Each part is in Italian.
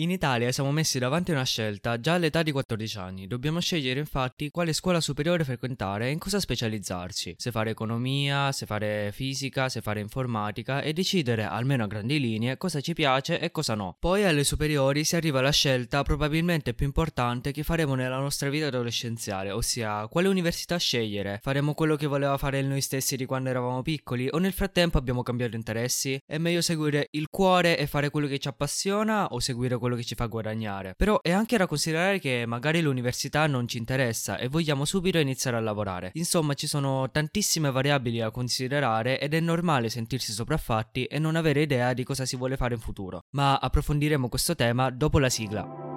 In Italia siamo messi davanti a una scelta già all'età di 14 anni. Dobbiamo scegliere infatti quale scuola superiore frequentare e in cosa specializzarci. Se fare economia, se fare fisica, se fare informatica e decidere, almeno a grandi linee, cosa ci piace e cosa no. Poi alle superiori si arriva alla scelta probabilmente più importante che faremo nella nostra vita adolescenziale, ossia quale università scegliere. Faremo quello che voleva fare noi stessi di quando eravamo piccoli o nel frattempo abbiamo cambiato interessi? È meglio seguire il cuore e fare quello che ci appassiona o seguire quello che ci fa guadagnare. Però è anche da considerare che magari l'università non ci interessa e vogliamo subito iniziare a lavorare. Insomma, ci sono tantissime variabili da considerare ed è normale sentirsi sopraffatti e non avere idea di cosa si vuole fare in futuro. Ma approfondiremo questo tema dopo la sigla.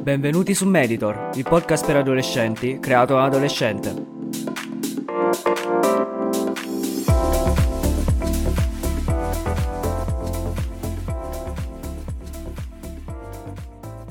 Benvenuti su Meditor, il podcast per adolescenti creato da adolescente.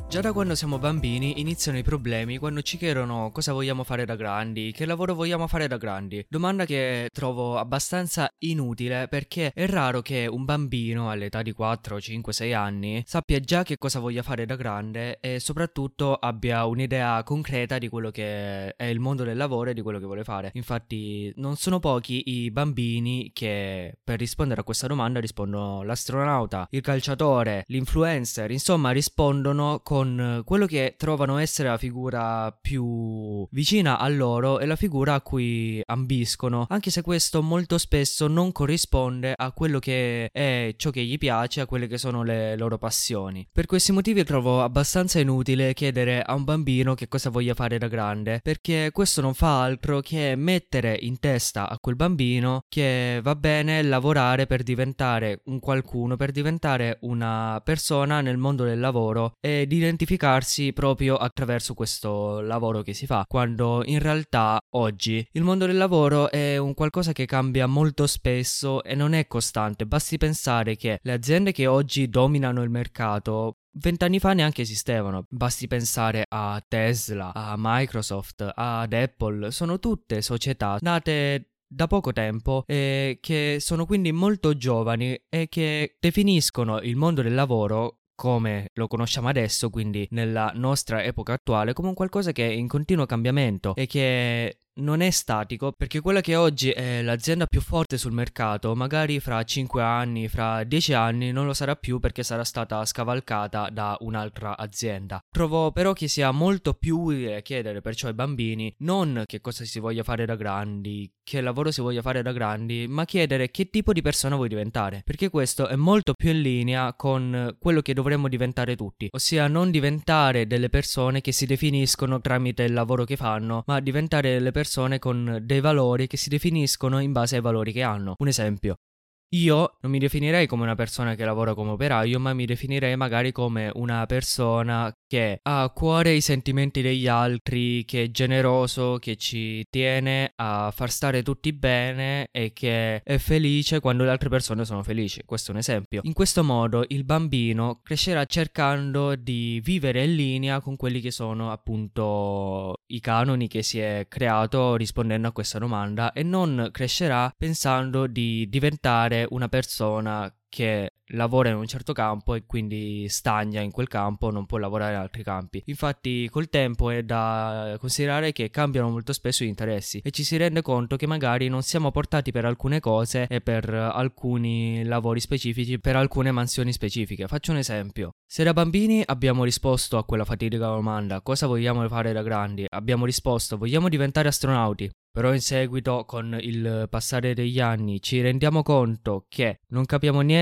Già da quando siamo bambini iniziano i problemi quando ci chiedono cosa vogliamo fare da grandi, che lavoro vogliamo fare da grandi. Domanda che trovo abbastanza inutile perché è raro che un bambino all'età di 4, 5, 6 anni sappia già che cosa voglia fare da grande e soprattutto abbia un'idea concreta di quello che è il mondo del lavoro e di quello che vuole fare. Infatti non sono pochi i bambini che per rispondere a questa domanda rispondono l'astronauta, il calciatore, l'influencer, insomma rispondono con con quello che trovano essere la figura più vicina a loro e la figura a cui ambiscono, anche se questo molto spesso non corrisponde a quello che è ciò che gli piace, a quelle che sono le loro passioni. Per questi motivi trovo abbastanza inutile chiedere a un bambino che cosa voglia fare da grande, perché questo non fa altro che mettere in testa a quel bambino che va bene lavorare per diventare un qualcuno, per diventare una persona nel mondo del lavoro e di identificarsi proprio attraverso questo lavoro che si fa, quando in realtà oggi il mondo del lavoro è un qualcosa che cambia molto spesso e non è costante, basti pensare che le aziende che oggi dominano il mercato Vent'anni fa neanche esistevano, basti pensare a Tesla, a Microsoft, ad Apple, sono tutte società nate da poco tempo e che sono quindi molto giovani e che definiscono il mondo del lavoro come lo conosciamo adesso, quindi nella nostra epoca attuale, come un qualcosa che è in continuo cambiamento e che non è statico perché quella che oggi è l'azienda più forte sul mercato, magari fra 5 anni, fra 10 anni non lo sarà più perché sarà stata scavalcata da un'altra azienda. Trovo però che sia molto più utile chiedere perciò ai bambini non che cosa si voglia fare da grandi, che lavoro si voglia fare da grandi, ma chiedere che tipo di persona vuoi diventare, perché questo è molto più in linea con quello che dovremmo diventare tutti, ossia non diventare delle persone che si definiscono tramite il lavoro che fanno, ma diventare delle persone persone con dei valori che si definiscono in base ai valori che hanno. Un esempio, io non mi definirei come una persona che lavora come operaio, ma mi definirei magari come una persona che ha a cuore i sentimenti degli altri, che è generoso, che ci tiene a far stare tutti bene e che è felice quando le altre persone sono felici. Questo è un esempio. In questo modo il bambino crescerà cercando di vivere in linea con quelli che sono appunto i canoni che si è creato rispondendo a questa domanda e non crescerà pensando di diventare una persona che lavora in un certo campo e quindi stagna in quel campo, non può lavorare in altri campi. Infatti col tempo è da considerare che cambiano molto spesso gli interessi e ci si rende conto che magari non siamo portati per alcune cose e per alcuni lavori specifici, per alcune mansioni specifiche. Faccio un esempio. Se da bambini abbiamo risposto a quella fatidica domanda cosa vogliamo fare da grandi, abbiamo risposto vogliamo diventare astronauti, però in seguito, con il passare degli anni, ci rendiamo conto che non capiamo niente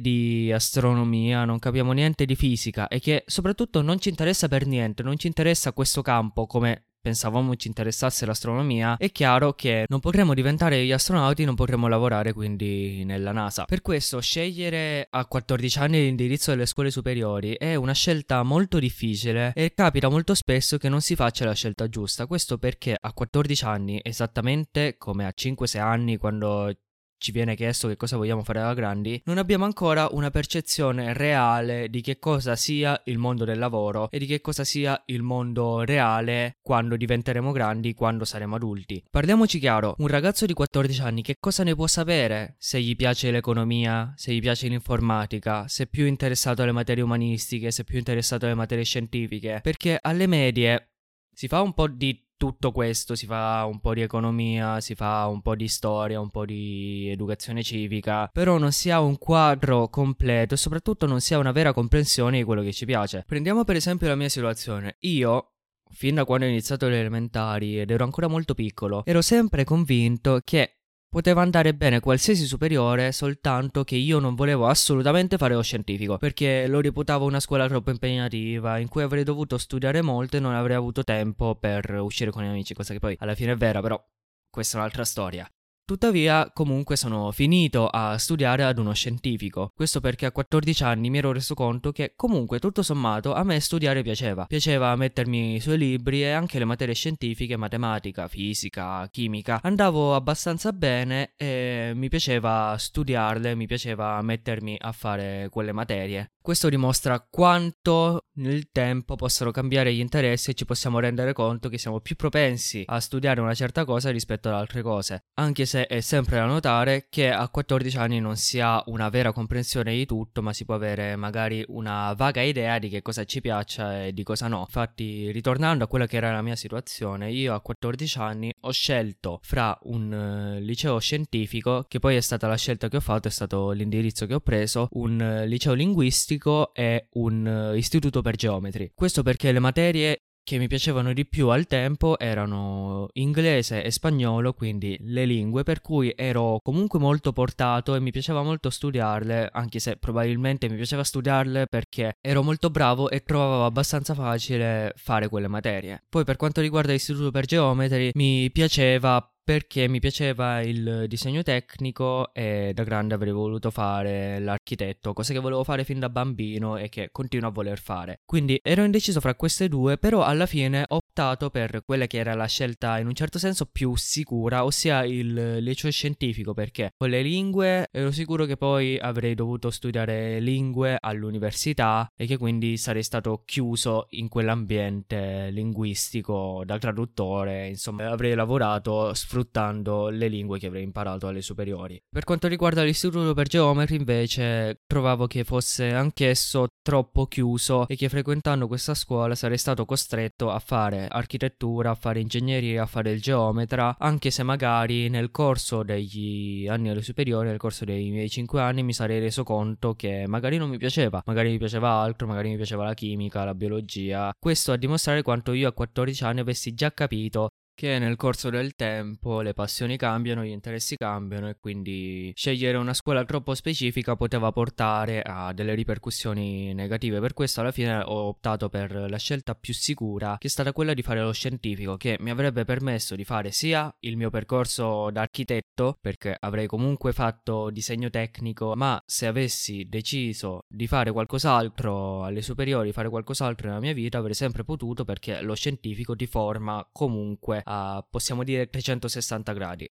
di astronomia, non capiamo niente di fisica e che soprattutto non ci interessa per niente, non ci interessa questo campo come pensavamo ci interessasse l'astronomia, è chiaro che non potremo diventare gli astronauti, non potremo lavorare quindi nella NASA. Per questo scegliere a 14 anni l'indirizzo delle scuole superiori è una scelta molto difficile e capita molto spesso che non si faccia la scelta giusta. Questo perché a 14 anni, esattamente come a 5-6 anni quando ci viene chiesto che cosa vogliamo fare da grandi, non abbiamo ancora una percezione reale di che cosa sia il mondo del lavoro e di che cosa sia il mondo reale quando diventeremo grandi, quando saremo adulti. Parliamoci chiaro, un ragazzo di 14 anni che cosa ne può sapere se gli piace l'economia, se gli piace l'informatica, se è più interessato alle materie umanistiche, se è più interessato alle materie scientifiche? Perché alle medie si fa un po' di tutto questo, si fa un po' di economia, si fa un po' di storia, un po' di educazione civica, però non si ha un quadro completo e soprattutto non si ha una vera comprensione di quello che ci piace. Prendiamo per esempio la mia situazione. Io fin da quando ho iniziato le elementari ed ero ancora molto piccolo, ero sempre convinto che Poteva andare bene qualsiasi superiore, soltanto che io non volevo assolutamente fare lo scientifico, perché lo reputavo una scuola troppo impegnativa, in cui avrei dovuto studiare molto e non avrei avuto tempo per uscire con gli amici, cosa che poi alla fine è vera, però questa è un'altra storia. Tuttavia, comunque sono finito a studiare ad uno scientifico. Questo perché a 14 anni mi ero reso conto che comunque tutto sommato a me studiare piaceva. Piaceva mettermi sui libri e anche le materie scientifiche, matematica, fisica, chimica. Andavo abbastanza bene e mi piaceva studiarle, mi piaceva mettermi a fare quelle materie. Questo dimostra quanto nel tempo possono cambiare gli interessi e ci possiamo rendere conto che siamo più propensi a studiare una certa cosa rispetto ad altre cose. Anche se è sempre da notare che a 14 anni non si ha una vera comprensione di tutto, ma si può avere magari una vaga idea di che cosa ci piaccia e di cosa no. Infatti, ritornando a quella che era la mia situazione, io a 14 anni ho scelto fra un uh, liceo scientifico, che poi è stata la scelta che ho fatto, è stato l'indirizzo che ho preso, un uh, liceo linguistico linguistico e un uh, istituto per geometri. Questo perché le materie che mi piacevano di più al tempo erano inglese e spagnolo, quindi le lingue, per cui ero comunque molto portato e mi piaceva molto studiarle, anche se probabilmente mi piaceva studiarle perché ero molto bravo e trovavo abbastanza facile fare quelle materie. Poi per quanto riguarda l'istituto per geometri, mi piaceva perché mi piaceva il disegno tecnico e da grande avrei voluto fare l'architetto, cosa che volevo fare fin da bambino e che continuo a voler fare. Quindi ero indeciso fra queste due, però alla fine ho optato per quella che era la scelta in un certo senso più sicura, ossia il liceo scientifico, perché con le lingue ero sicuro che poi avrei dovuto studiare lingue all'università e che quindi sarei stato chiuso in quell'ambiente linguistico da traduttore, insomma avrei lavorato sfruttando le lingue che avrei imparato alle superiori. Per quanto riguarda l'istituto per geometri, invece, trovavo che fosse anch'esso troppo chiuso e che frequentando questa scuola sarei stato costretto a fare architettura, a fare ingegneria, a fare il geometra, anche se magari nel corso degli anni alle superiori, nel corso dei miei 5 anni, mi sarei reso conto che magari non mi piaceva, magari mi piaceva altro, magari mi piaceva la chimica, la biologia. Questo a dimostrare quanto io a 14 anni avessi già capito che nel corso del tempo le passioni cambiano, gli interessi cambiano e quindi scegliere una scuola troppo specifica poteva portare a delle ripercussioni negative. Per questo alla fine ho optato per la scelta più sicura, che è stata quella di fare lo scientifico, che mi avrebbe permesso di fare sia il mio percorso da architetto, perché avrei comunque fatto disegno tecnico, ma se avessi deciso di fare qualcos'altro alle superiori, fare qualcos'altro nella mia vita, avrei sempre potuto perché lo scientifico ti forma comunque possiamo dire 360 gradi.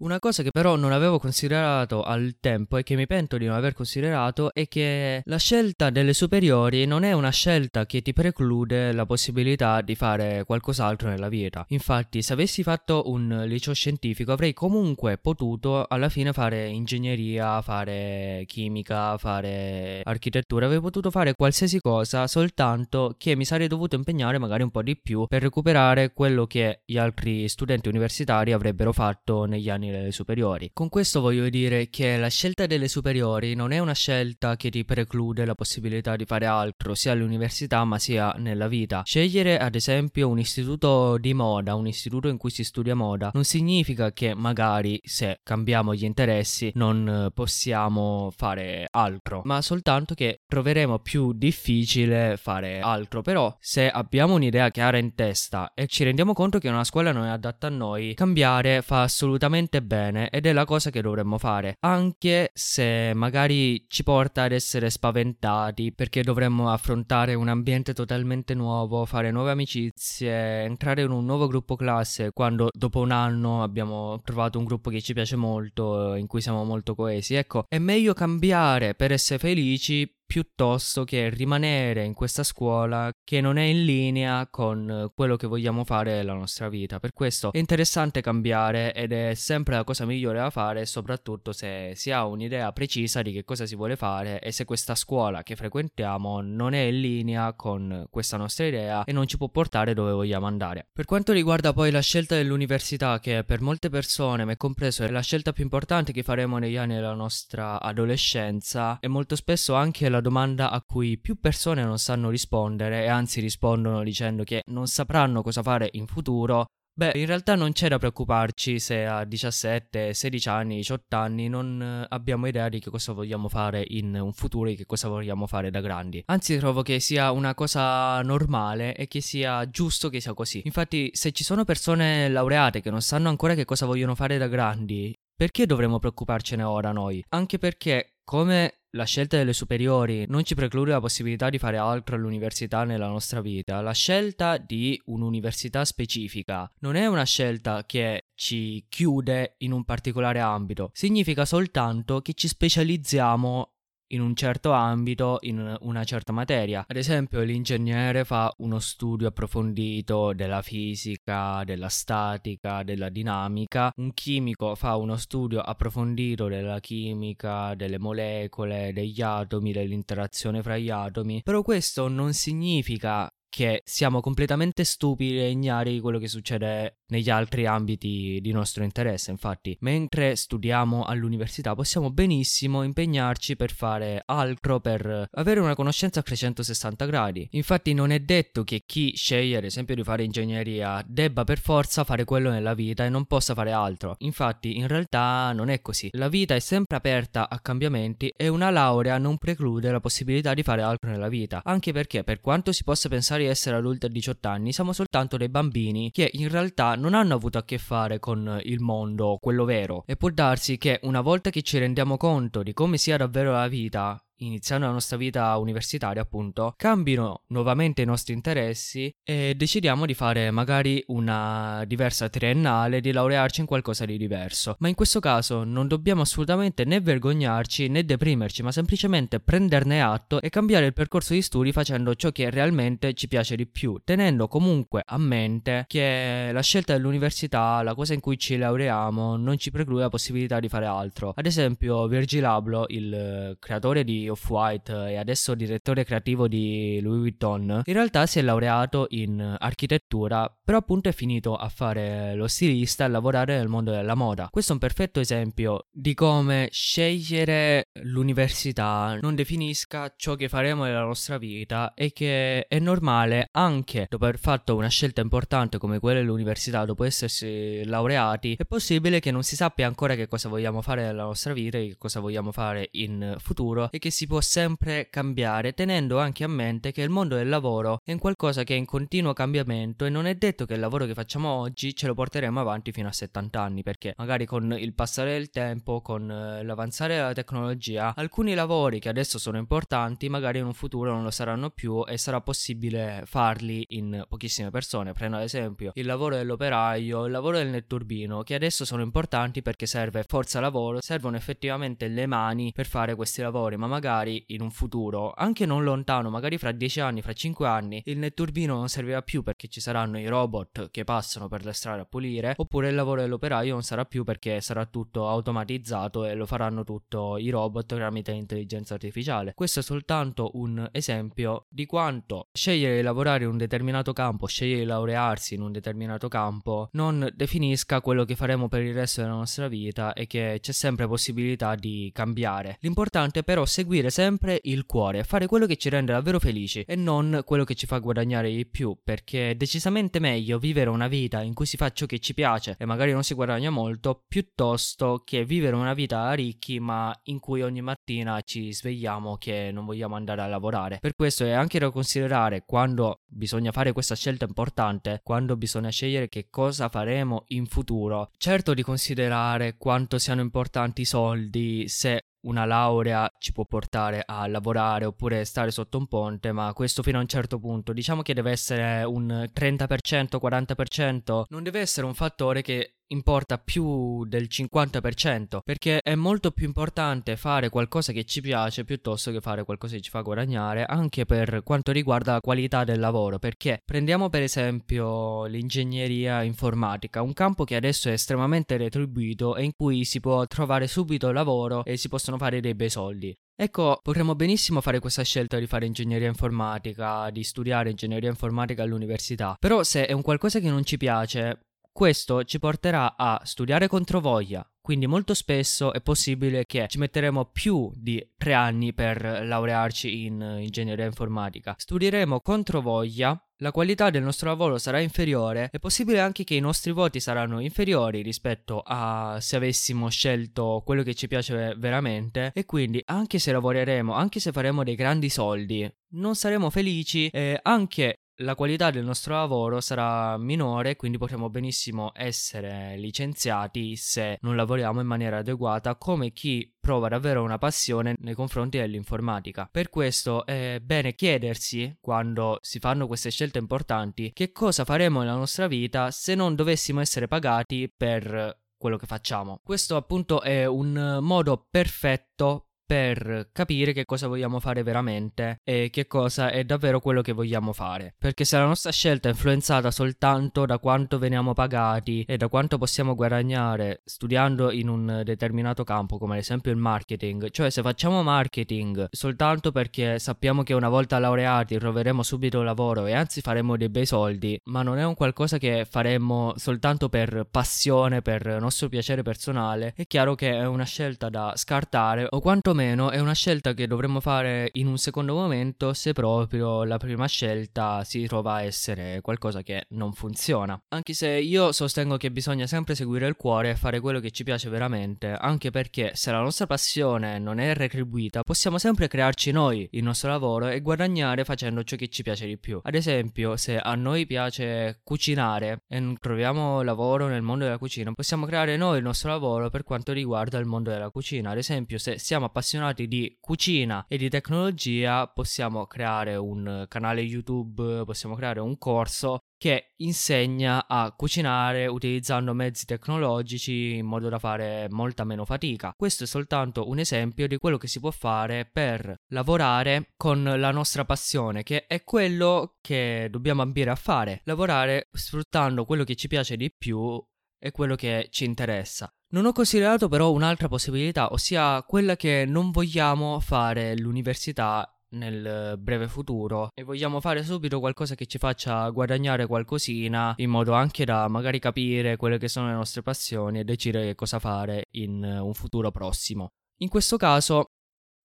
Una cosa che però non avevo considerato al tempo e che mi pento di non aver considerato è che la scelta delle superiori non è una scelta che ti preclude la possibilità di fare qualcos'altro nella vita. Infatti, se avessi fatto un liceo scientifico avrei comunque potuto alla fine fare ingegneria, fare chimica, fare architettura, avrei potuto fare qualsiasi cosa, soltanto che mi sarei dovuto impegnare magari un po' di più per recuperare quello che gli altri studenti universitari avrebbero fatto negli anni delle superiori. Con questo voglio dire che la scelta delle superiori non è una scelta che ti preclude la possibilità di fare altro sia all'università ma sia nella vita. Scegliere ad esempio un istituto di moda, un istituto in cui si studia moda, non significa che magari se cambiamo gli interessi non possiamo fare altro, ma soltanto che troveremo più difficile fare altro. Però se abbiamo un'idea chiara in testa e ci rendiamo conto che una scuola non è adatta a noi, cambiare fa assolutamente veramente bene ed è la cosa che dovremmo fare, anche se magari ci porta ad essere spaventati perché dovremmo affrontare un ambiente totalmente nuovo, fare nuove amicizie, entrare in un nuovo gruppo classe quando dopo un anno abbiamo trovato un gruppo che ci piace molto, in cui siamo molto coesi. Ecco, è meglio cambiare per essere felici piuttosto che rimanere in questa scuola che non è in linea con quello che vogliamo fare nella nostra vita. Per questo è interessante cambiare ed è sempre la cosa migliore da fare, soprattutto se si ha un'idea precisa di che cosa si vuole fare e se questa scuola che frequentiamo non è in linea con questa nostra idea e non ci può portare dove vogliamo andare. Per quanto riguarda poi la scelta dell'università, che per molte persone, me compreso, è la scelta più importante che faremo negli anni della nostra adolescenza e molto spesso anche la domanda a cui più persone non sanno rispondere e anzi rispondono dicendo che non sapranno cosa fare in futuro, Beh, in realtà non c'è da preoccuparci se a 17, 16 anni, 18 anni non eh, abbiamo idea di che cosa vogliamo fare in un futuro e che cosa vogliamo fare da grandi. Anzi, trovo che sia una cosa normale e che sia giusto che sia così. Infatti, se ci sono persone laureate che non sanno ancora che cosa vogliono fare da grandi, perché dovremmo preoccuparcene ora noi? Anche perché, come la scelta delle superiori non ci preclude la possibilità di fare altro all'università nella nostra vita. La scelta di un'università specifica non è una scelta che ci chiude in un particolare ambito, significa soltanto che ci specializziamo in un certo ambito, in una certa materia. Ad esempio, l'ingegnere fa uno studio approfondito della fisica, della statica, della dinamica, un chimico fa uno studio approfondito della chimica, delle molecole, degli atomi, dell'interazione fra gli atomi, però questo non significa che siamo completamente stupidi e ignari di quello che succede negli altri ambiti di nostro interesse. Infatti, mentre studiamo all'università possiamo benissimo impegnarci per fare altro, per avere una conoscenza a 360 gradi. Infatti non è detto che chi sceglie ad esempio di fare ingegneria debba per forza fare quello nella vita e non possa fare altro. Infatti in realtà non è così. La vita è sempre aperta a cambiamenti e una laurea non preclude la possibilità di fare altro nella vita. Anche perché per quanto si possa pensare di essere adulti a 18 anni, siamo soltanto dei bambini che in realtà non hanno avuto a che fare con il mondo, quello vero. E può darsi che una volta che ci rendiamo conto di come sia davvero la vita, iniziando la nostra vita universitaria, appunto, cambino nuovamente i nostri interessi e decidiamo di fare magari una diversa triennale, di laurearci in qualcosa di diverso. Ma in questo caso non dobbiamo assolutamente né vergognarci né deprimerci, ma semplicemente prenderne atto e cambiare il percorso di studi facendo ciò che realmente ci piace di più, tenendo comunque a mente che la scelta dell'università, la cosa in cui ci laureiamo, non ci preclude la possibilità di fare altro. Ad esempio, Virgil Abloh, il creatore di Off-White e adesso direttore creativo di Louis Vuitton, in realtà si è laureato in architettura, però appunto è finito a fare lo stilista e a lavorare nel mondo della moda. Questo è un perfetto esempio di come scegliere l'università non definisca ciò che faremo nella nostra vita e che è normale anche dopo aver fatto una scelta importante come quella dell'università, dopo essersi laureati, è possibile che non si sappia ancora che cosa vogliamo fare nella nostra vita e che cosa vogliamo fare in futuro e che si può sempre cambiare, tenendo anche a mente che il mondo del lavoro è un qualcosa che è in continuo cambiamento e non è detto che il lavoro che facciamo oggi ce lo porteremo avanti fino a 70 anni, perché magari con il passare del tempo, con eh, l'avanzare della tecnologia, alcuni lavori che adesso sono importanti magari in un futuro non lo saranno più e sarà possibile farli in pochissime persone. Prendo ad esempio il lavoro dell'operaio, il lavoro del netturbino, che adesso sono importanti perché serve forza lavoro, servono effettivamente le mani per fare questi lavori, ma magari magari in un futuro, anche non lontano, magari fra 10 anni, fra 5 anni, il netturbino non servirà più perché ci saranno i robot che passano per le strade a pulire, oppure il lavoro dell'operaio non sarà più perché sarà tutto automatizzato e lo faranno tutto i robot tramite intelligenza artificiale. Questo è soltanto un esempio di quanto scegliere di lavorare in un determinato campo, scegliere di laurearsi in un determinato campo, non definisca quello che faremo per il resto della nostra vita e che c'è sempre possibilità di cambiare. L'importante però è seguire seguire sempre il cuore, fare quello che ci rende davvero felici e non quello che ci fa guadagnare di più, perché è decisamente meglio vivere una vita in cui si fa ciò che ci piace e magari non si guadagna molto, piuttosto che vivere una vita a ricchi ma in cui ogni mattina ci svegliamo che non vogliamo andare a lavorare. Per questo è anche da considerare quando bisogna fare questa scelta importante, quando bisogna scegliere che cosa faremo in futuro. Certo di considerare quanto siano importanti i soldi, se una laurea ci può portare a lavorare oppure stare sotto un ponte, ma questo fino a un certo punto. Diciamo che deve essere un 30%, 40%, non deve essere un fattore che importa più del 50% perché è molto più importante fare qualcosa che ci piace piuttosto che fare qualcosa che ci fa guadagnare anche per quanto riguarda la qualità del lavoro perché prendiamo per esempio l'ingegneria informatica un campo che adesso è estremamente retribuito e in cui si può trovare subito lavoro e si possono fare dei bei soldi. Ecco, potremmo benissimo fare questa scelta di fare ingegneria informatica, di studiare ingegneria informatica all'università, però se è un qualcosa che non ci piace, questo ci porterà a studiare contro voglia, quindi molto spesso è possibile che ci metteremo più di tre anni per laurearci in ingegneria informatica. Studieremo contro voglia, la qualità del nostro lavoro sarà inferiore, è possibile anche che i nostri voti saranno inferiori rispetto a se avessimo scelto quello che ci piace veramente e quindi anche se lavoreremo, anche se faremo dei grandi soldi, non saremo felici e anche la qualità del nostro lavoro sarà minore, quindi potremo benissimo essere licenziati se non lavoriamo in maniera adeguata, come chi prova davvero una passione nei confronti dell'informatica. Per questo è bene chiedersi, quando si fanno queste scelte importanti, che cosa faremo nella nostra vita se non dovessimo essere pagati per quello che facciamo. Questo appunto è un modo perfetto per capire che cosa vogliamo fare veramente e che cosa è davvero quello che vogliamo fare. Perché se la nostra scelta è influenzata soltanto da quanto veniamo pagati e da quanto possiamo guadagnare studiando in un determinato campo, come ad esempio il marketing, cioè se facciamo marketing soltanto perché sappiamo che una volta laureati troveremo subito lavoro e anzi faremo dei bei soldi, ma non è un qualcosa che faremmo soltanto per passione, per nostro piacere personale, è chiaro che è una scelta da scartare o quantomeno meno è una scelta che dovremmo fare in un secondo momento se proprio la prima scelta si trova a essere qualcosa che non funziona. Anche se io sostengo che bisogna sempre seguire il cuore e fare quello che ci piace veramente, anche perché se la nostra passione non è retribuita, possiamo sempre crearci noi il nostro lavoro e guadagnare facendo ciò che ci piace di più. Ad esempio, se a noi piace cucinare e non troviamo lavoro nel mondo della cucina, possiamo creare noi il nostro lavoro per quanto riguarda il mondo della cucina. Ad esempio, se siamo appassionati appassionati di cucina e di tecnologia possiamo creare un canale YouTube, possiamo creare un corso che insegna a cucinare utilizzando mezzi tecnologici in modo da fare molta meno fatica. Questo è soltanto un esempio di quello che si può fare per lavorare con la nostra passione, che è quello che dobbiamo ambire a fare, lavorare sfruttando quello che ci piace di più e quello che ci interessa. Non ho considerato però un'altra possibilità, ossia quella che non vogliamo fare l'università nel breve futuro e vogliamo fare subito qualcosa che ci faccia guadagnare qualcosina in modo anche da magari capire quelle che sono le nostre passioni e decidere cosa fare in un futuro prossimo. In questo caso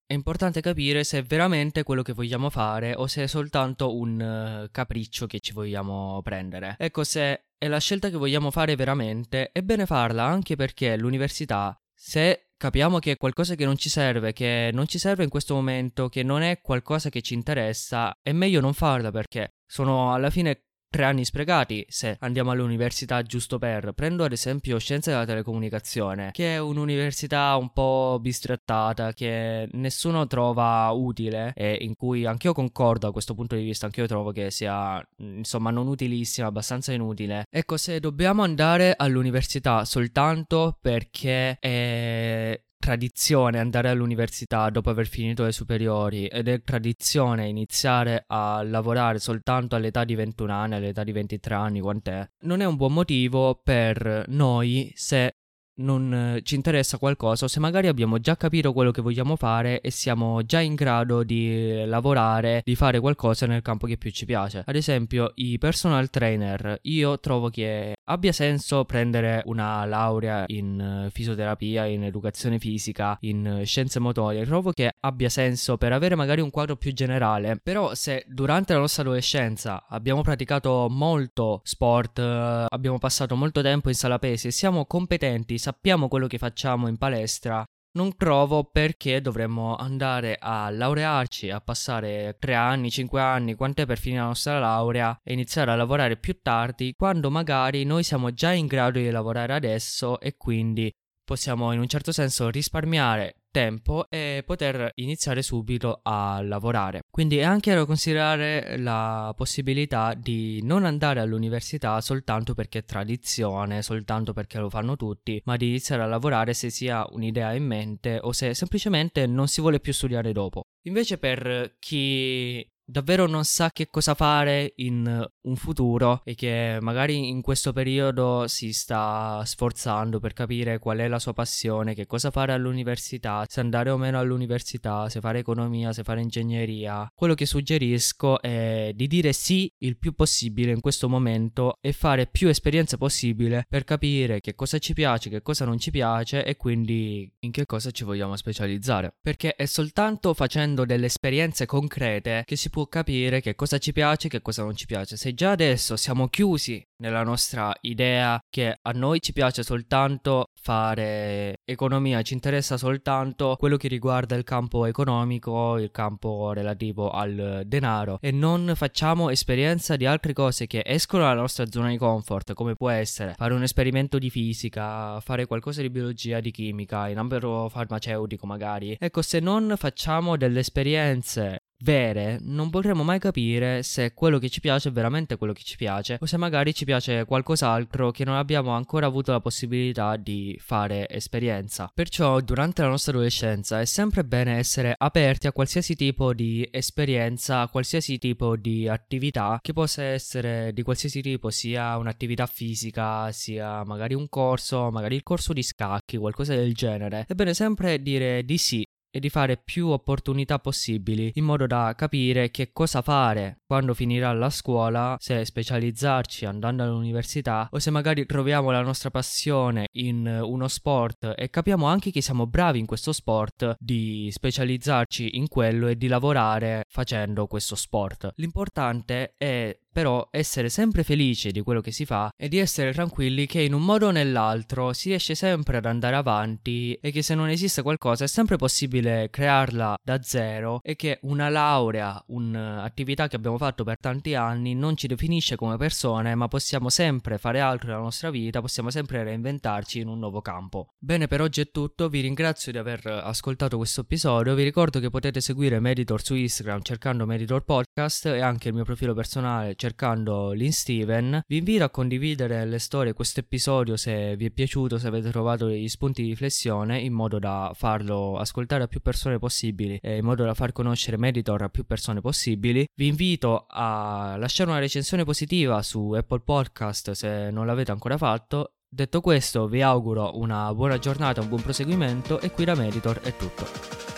è importante capire se è veramente quello che vogliamo fare o se è soltanto un capriccio che ci vogliamo prendere. Ecco, se è la scelta che vogliamo fare veramente, è bene farla anche perché l'università, se capiamo che è qualcosa che non ci serve, che non ci serve in questo momento, che non è qualcosa che ci interessa, è meglio non farla perché sono alla fine tre anni sprecati se andiamo all'università giusto per. Prendo ad esempio Scienze della Telecomunicazione, che è un'università un po' bistrattata, che nessuno trova utile e in cui anch'io concordo a questo punto di vista, anch'io trovo che sia insomma non utilissima, abbastanza inutile. Ecco, se dobbiamo andare all'università soltanto perché è tradizione andare all'università dopo aver finito le superiori ed è tradizione iniziare a lavorare soltanto all'età di 21 anni, all'età di 23 anni, quant'è, non è un buon motivo per noi se non ci interessa qualcosa o se magari abbiamo già capito quello che vogliamo fare e siamo già in grado di lavorare, di fare qualcosa nel campo che più ci piace. Ad esempio, i personal trainer, io trovo che abbia senso prendere una laurea in fisioterapia, in educazione fisica, in scienze motorie, trovo che abbia senso per avere magari un quadro più generale, però se durante la nostra adolescenza abbiamo praticato molto sport, abbiamo passato molto tempo in sala pesi e siamo competenti, sappiamo quello che facciamo in palestra, non trovo perché dovremmo andare a laurearci, a passare 3 anni, 5 anni, quant'è per finire la nostra laurea e iniziare a lavorare più tardi, quando magari noi siamo già in grado di lavorare adesso e quindi possiamo in un certo senso risparmiare tempo e poter iniziare subito a lavorare. Quindi è anche da considerare la possibilità di non andare all'università soltanto perché è tradizione, soltanto perché lo fanno tutti, ma di iniziare a lavorare se si ha un'idea in mente o se semplicemente non si vuole più studiare dopo. Invece per chi davvero non sa che cosa fare in un futuro e che magari in questo periodo si sta sforzando per capire qual è la sua passione, che cosa fare all'università, se andare o meno all'università, se fare economia, se fare ingegneria. Quello che suggerisco è di dire sì il più possibile in questo momento e fare più esperienze possibile per capire che cosa ci piace, che cosa non ci piace e quindi in che cosa ci vogliamo specializzare. Perché è soltanto facendo delle esperienze concrete che si può capire che cosa ci piace e che cosa non ci piace. Se già adesso siamo chiusi nella nostra idea che a noi ci piace soltanto fare economia, ci interessa soltanto quello che riguarda il campo economico, il campo relativo al denaro e non facciamo esperienza di altre cose che escono dalla nostra zona di comfort, come può essere fare un esperimento di fisica, fare qualcosa di biologia, di chimica, in ambito farmaceutico magari. Ecco, se non facciamo delle esperienze vere, non potremo mai capire se quello che ci piace è veramente quello che ci piace o se magari ci piace qualcos'altro che non abbiamo ancora avuto la possibilità di fare esperienza. Perciò durante la nostra adolescenza è sempre bene essere aperti a qualsiasi tipo di esperienza, a qualsiasi tipo di attività che possa essere di qualsiasi tipo, sia un'attività fisica, sia magari un corso, magari il corso di scacchi, qualcosa del genere. È bene sempre dire di sì e di fare più opportunità possibili in modo da capire che cosa fare quando finirà la scuola, se specializzarci andando all'università o se magari troviamo la nostra passione in uno sport e capiamo anche che siamo bravi in questo sport, di specializzarci in quello e di lavorare facendo questo sport. L'importante è però essere sempre felici di quello che si fa e di essere tranquilli che in un modo o nell'altro si riesce sempre ad andare avanti e che se non esiste qualcosa è sempre possibile crearla da zero e che una laurea, un'attività che abbiamo fatto per tanti anni non ci definisce come persone ma possiamo sempre fare altro nella nostra vita, possiamo sempre reinventarci in un nuovo campo. Bene per oggi è tutto, vi ringrazio di aver ascoltato questo episodio, vi ricordo che potete seguire Meditor su Instagram cercando Meditor Podcast e anche il mio profilo personale cercando Lynn Steven. Vi invito a condividere le storie, questo episodio se vi è piaciuto, se avete trovato degli spunti di riflessione, in modo da farlo ascoltare a più persone possibili e in modo da far conoscere Meditor a più persone possibili. Vi invito a lasciare una recensione positiva su Apple Podcast se non l'avete ancora fatto Detto questo, vi auguro una buona giornata, un buon proseguimento e qui da Meditor è tutto.